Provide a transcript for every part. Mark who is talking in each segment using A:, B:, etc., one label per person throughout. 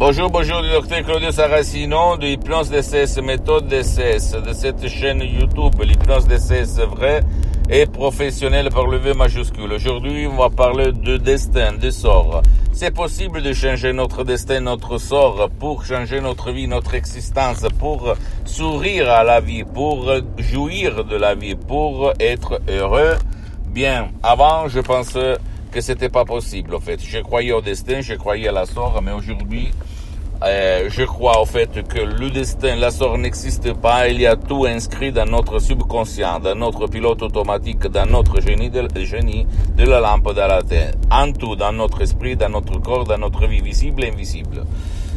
A: Bonjour, bonjour, docteur Claudio Saracino de l'hypnose DCS, méthode DCS, de cette chaîne YouTube, l'hypnose DCS vrai et professionnel par le V majuscule. Aujourd'hui, on va parler de destin, de sort. C'est possible de changer notre destin, notre sort, pour changer notre vie, notre existence, pour sourire à la vie, pour jouir de la vie, pour être heureux. Bien, avant, je pensais que c'était pas possible, en fait. Je croyais au destin, je croyais à la sort, mais aujourd'hui, euh, je crois au fait que le destin, la sort n'existe pas. Il y a tout inscrit dans notre subconscient, dans notre pilote automatique, dans notre génie de, génie de la lampe de la terre. En tout, dans notre esprit, dans notre corps, dans notre vie visible et invisible.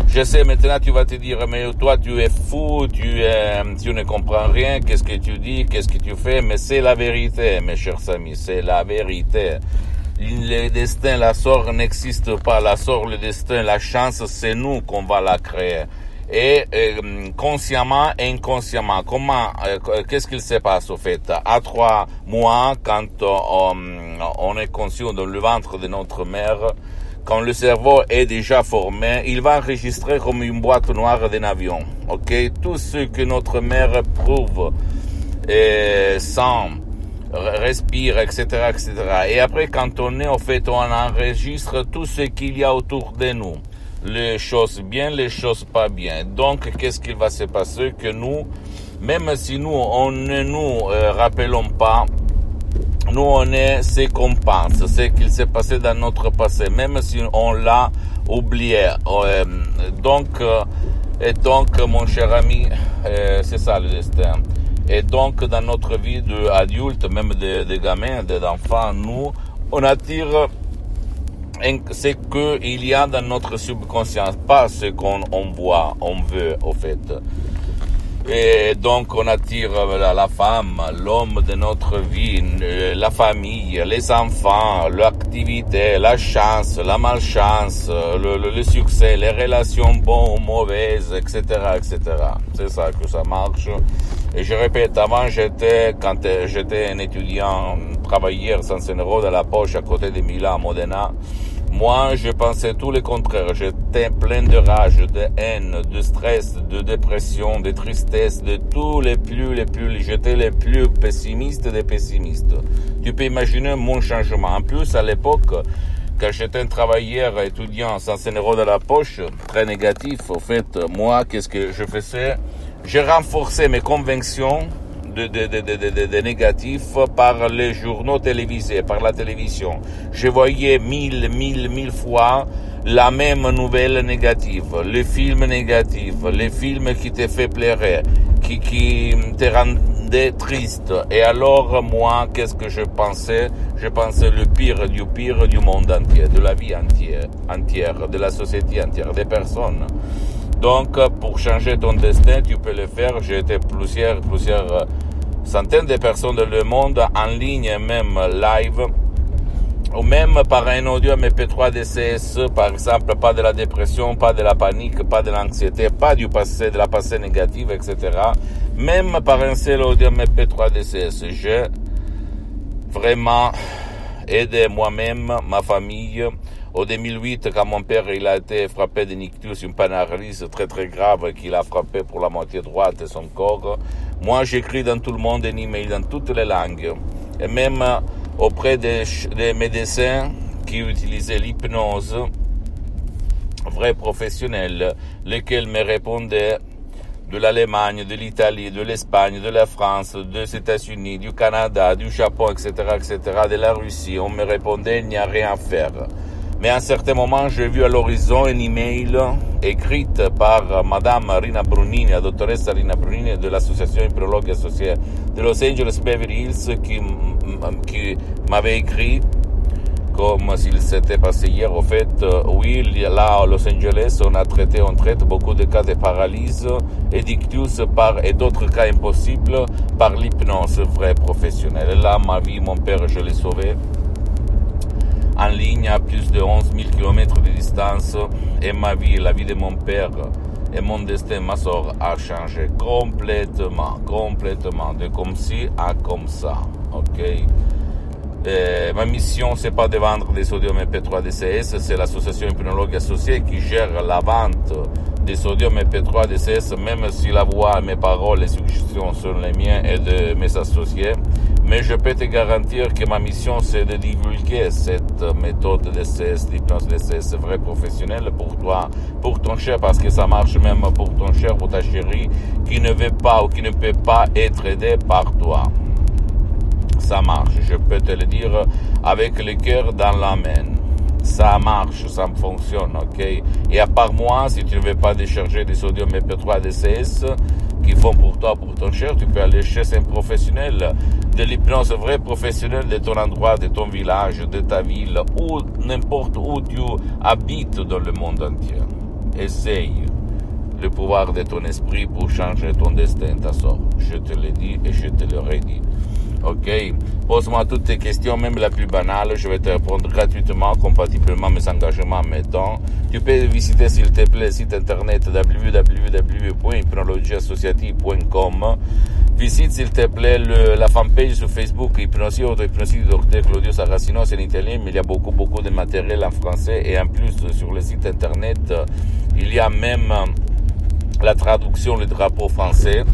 A: Je sais maintenant, tu vas te dire, mais toi, tu es fou, tu, tu ne comprends rien, qu'est-ce que tu dis, qu'est-ce que tu fais, mais c'est la vérité, mes chers amis, c'est la vérité le destin, la sort n'existe pas. La sort, le destin, la chance, c'est nous qu'on va la créer. Et euh, consciemment et inconsciemment, comment, euh, qu'est-ce qu'il se passe au fait? À trois mois, quand on, on est conscient dans le ventre de notre mère, quand le cerveau est déjà formé, il va enregistrer comme une boîte noire d'un avion. Ok, tout ce que notre mère prouve et sent respire, etc., etc. Et après, quand on est, en fait, on enregistre tout ce qu'il y a autour de nous. Les choses bien, les choses pas bien. Donc, qu'est-ce qui va se passer que nous, même si nous, on ne nous euh, rappelons pas, nous, on est ce qu'on pense, ce qu'il s'est passé dans notre passé, même si on l'a oublié. Euh, donc, euh, et donc, mon cher ami, c'est ça le destin. Et donc, dans notre vie d'adulte, même de, de gamins, d'enfants, nous, on attire ce qu'il y a dans notre subconscience, pas ce qu'on voit, on veut, au fait. Et donc on attire la, femme, l'homme de notre vie, la famille, les enfants, l'activité, la chance, la malchance, le, le, succès, les relations bonnes ou mauvaises, etc., etc. C'est ça que ça marche. Et je répète, avant j'étais, quand j'étais un étudiant, travailleur sans euros dans la poche à côté de Milan, Modena, moi, je pensais tout le contraire. J'étais plein de rage, de haine, de stress, de dépression, de tristesse, de tous les plus, les plus, j'étais le plus pessimiste des pessimistes. Tu peux imaginer mon changement. En plus, à l'époque, quand j'étais un travailleur étudiant sans un euro dans la poche, très négatif, au fait, moi, qu'est-ce que je faisais? Je renforçais mes convictions de, de, de, de, négatifs par les journaux télévisés, par la télévision. Je voyais mille, mille, mille fois la même nouvelle négative, le film négatif, les films qui te fait pleurer, qui, qui te rendait triste. Et alors, moi, qu'est-ce que je pensais? Je pensais le pire du pire du monde entier, de la vie entière, entière, de la société entière, des personnes. Donc, pour changer ton destin, tu peux le faire. J'ai été plusieurs, plusieurs euh, centaines de personnes dans le monde en ligne, même live, ou même par un audio MP3 DCS, par exemple, pas de la dépression, pas de la panique, pas de l'anxiété, pas du passé, de la passé négative, etc. Même par un seul audio MP3 DCS, j'ai vraiment aidé moi-même, ma famille, au 2008, quand mon père il a été frappé de nictus, une paralysie très très grave qui a frappé pour la moitié droite de son corps, moi j'écris dans tout le monde un email dans toutes les langues. Et même auprès des médecins qui utilisaient l'hypnose, vrais professionnels, lesquels me répondaient de l'Allemagne, de l'Italie, de l'Espagne, de la France, des États-Unis, du Canada, du Japon, etc., etc., de la Russie. On me répondait, il n'y a rien à faire. Mais à un certain moment, j'ai vu à l'horizon un email écrite par Madame Rina Brunini, la dottoressa Rina Brunini de l'association Hypnologue associée de Los Angeles Beverly Hills qui m'avait écrit comme s'il s'était passé hier, au fait, oui, là, à Los Angeles, on a traité, traite beaucoup de cas de paralysie et par, et d'autres cas impossibles par l'hypnose vraie professionnelle. là, ma vie, mon père, je l'ai sauvé en ligne à plus de 11 000 km de distance et ma vie, la vie de mon père et mon destin, ma soeur, a changé complètement, complètement, de comme ci à comme ça, ok? Euh, ma mission, c'est pas de vendre des sodium MP3 DCS, c'est l'association hypnologue associée qui gère la vente des sodium MP3 DCS, même si la voix, mes paroles, les suggestions sont les miennes et de mes associés. Mais je peux te garantir que ma mission, c'est de divulguer cette méthode DCS, l'hypnose DCS vrai professionnel pour toi, pour ton cher, parce que ça marche même pour ton cher ou ta chérie qui ne veut pas ou qui ne peut pas être aidé par toi. Ça marche, je peux te le dire avec le cœur dans la main ça marche, ça fonctionne, ok? Et à part moi, si tu ne veux pas décharger des sodium MP3 DCS qui font pour toi, pour ton cher, tu peux aller chez un professionnel de l'hypnose vrai professionnel de ton endroit, de ton village, de ta ville, ou n'importe où tu habites dans le monde entier. Essaye le pouvoir de ton esprit pour changer ton destin, ta sort. Je te l'ai dit et je te l'aurais dit. Ok Pose-moi toutes tes questions, même la plus banale. Je vais te répondre gratuitement, compatiblement mes engagements, mes. Tu peux visiter, s'il te plaît, le site internet www.hypnologieassociative.com. Visite, s'il te plaît, la fanpage sur Facebook, Hypnosie Auto-Hypnosie du Dr Claudio Saracino. C'est en italien, mais il y a beaucoup, beaucoup de matériel en français. Et en plus, sur le site internet, il y a même la traduction, le drapeau français.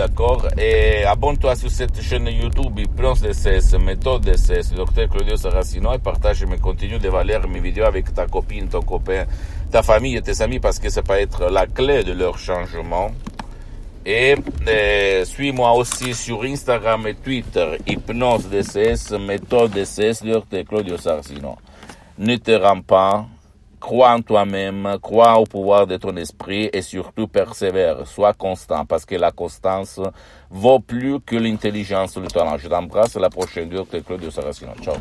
A: D'accord Et abonne-toi sur cette chaîne YouTube Hypnose DCS, méthode DCS, docteur Claudio Saracino, et partage mes contenus de valeur, mes vidéos avec ta copine, ton copain, ta famille et tes amis, parce que ça peut être la clé de leur changement. Et, suis-moi aussi sur Instagram et Twitter, Hypnose DCS, méthode DCS, docteur Claudio Saracino. Ne te rends pas Crois en toi-même, crois au pouvoir de ton esprit et surtout persévère, sois constant parce que la constance vaut plus que l'intelligence ou le talent. Je t'embrasse, la prochaine, de Claude Saracino. Ciao.